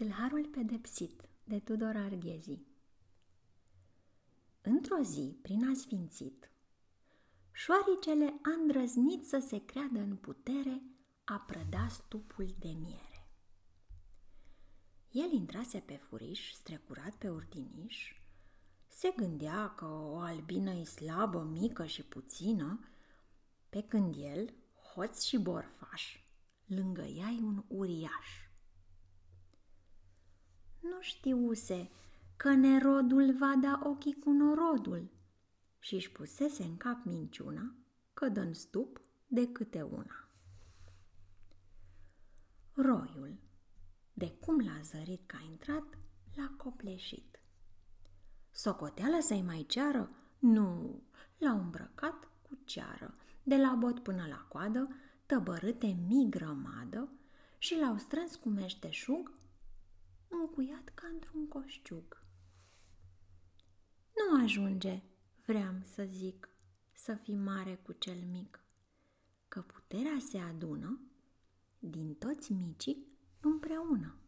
Tâlharul pedepsit de Tudor Arghezi Într-o zi, prin asfințit, șoaricele a îndrăznit să se creadă în putere a prăda stupul de miere. El intrase pe furiș, strecurat pe urdiniș, se gândea că o albină e slabă, mică și puțină, pe când el, hoț și borfaș, lângă ea un uriaș nu știuse că nerodul va da ochii cu norodul și își pusese în cap minciuna că dă în stup de câte una. Roiul, de cum l-a zărit că a intrat, l-a copleșit. Socoteală să-i mai ceară? Nu, l-a îmbrăcat cu ceară, de la bot până la coadă, tăbărâte mii grămadă și l-au strâns cu meșteșug încuiat ca într-un coșciug. Nu ajunge, vreau să zic, să fii mare cu cel mic, că puterea se adună din toți micii împreună.